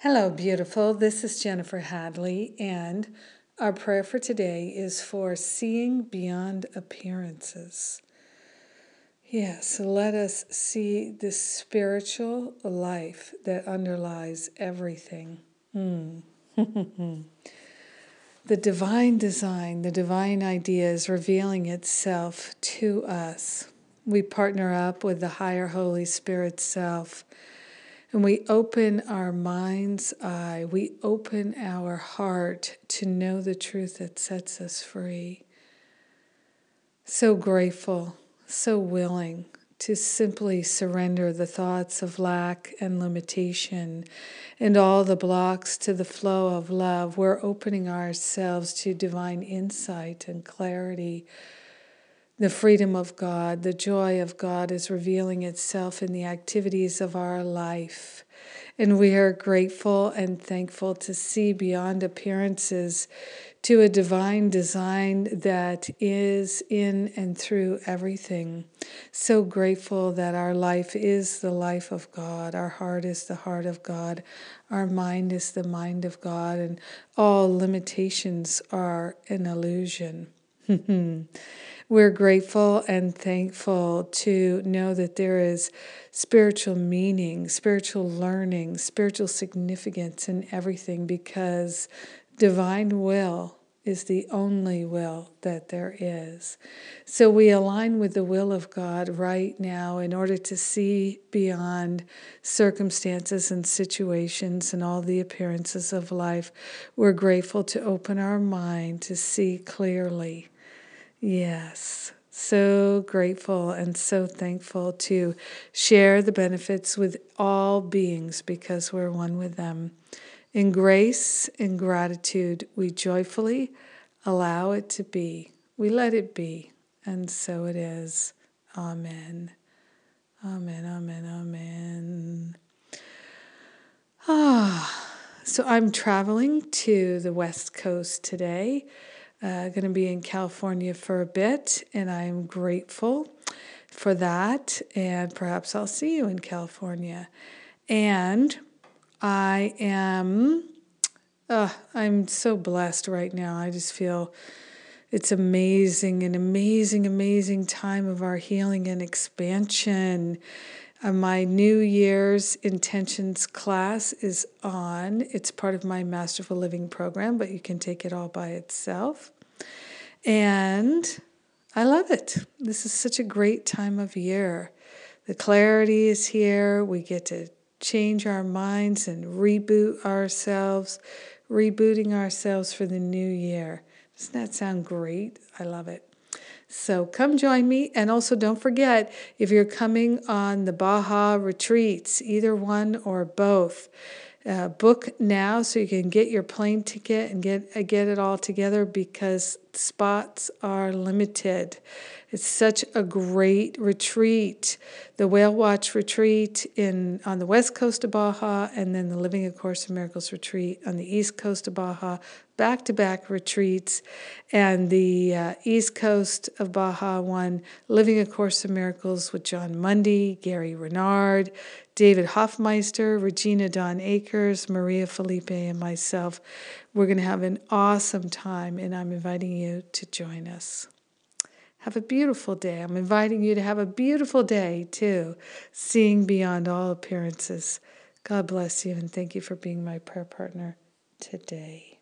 Hello, beautiful. This is Jennifer Hadley, and our prayer for today is for seeing beyond appearances. Yes, let us see the spiritual life that underlies everything. Mm. the divine design, the divine idea is revealing itself to us. We partner up with the higher Holy Spirit self and we open our mind's eye, we open our heart to know the truth that sets us free. So grateful, so willing to simply surrender the thoughts of lack and limitation and all the blocks to the flow of love. We're opening ourselves to divine insight and clarity the freedom of God, the joy of God is revealing itself in the activities of our life. And we are grateful and thankful to see beyond appearances to a divine design that is in and through everything. So grateful that our life is the life of God, our heart is the heart of God, our mind is the mind of God, and all limitations are an illusion. We're grateful and thankful to know that there is spiritual meaning, spiritual learning, spiritual significance in everything because divine will is the only will that there is. So we align with the will of God right now in order to see beyond circumstances and situations and all the appearances of life. We're grateful to open our mind to see clearly Yes, so grateful and so thankful to share the benefits with all beings because we're one with them. In grace and gratitude, we joyfully allow it to be. We let it be, and so it is. Amen. Amen, amen, amen. Ah, so I'm traveling to the West Coast today uh, going to be in California for a bit, and I'm grateful for that. And perhaps I'll see you in California. And I am, uh, I'm so blessed right now. I just feel it's amazing, an amazing, amazing time of our healing and expansion. Uh, my New Year's Intentions class is on. It's part of my Masterful Living program, but you can take it all by itself. And I love it. This is such a great time of year. The clarity is here. We get to change our minds and reboot ourselves, rebooting ourselves for the new year. Doesn't that sound great? I love it. So come join me. And also don't forget if you're coming on the Baja retreats, either one or both. Uh, book now so you can get your plane ticket and get uh, get it all together because spots are limited. It's such a great retreat. The Whale Watch retreat in on the west coast of Baja, and then the Living A Course in Miracles retreat on the east coast of Baja back to back retreats, and the uh, East Coast of Baja one, Living A Course in Miracles with Jon Mundy, Gary Renard, David Hoffmeister, Regina Dawn Akers, Maria Felipe, and myself. We're going to have an awesome time, and I'm inviting you to join us. Have a beautiful day. I'm inviting you to have a beautiful day too, seeing beyond all appearances. God bless you, and thank you for being my prayer partner today.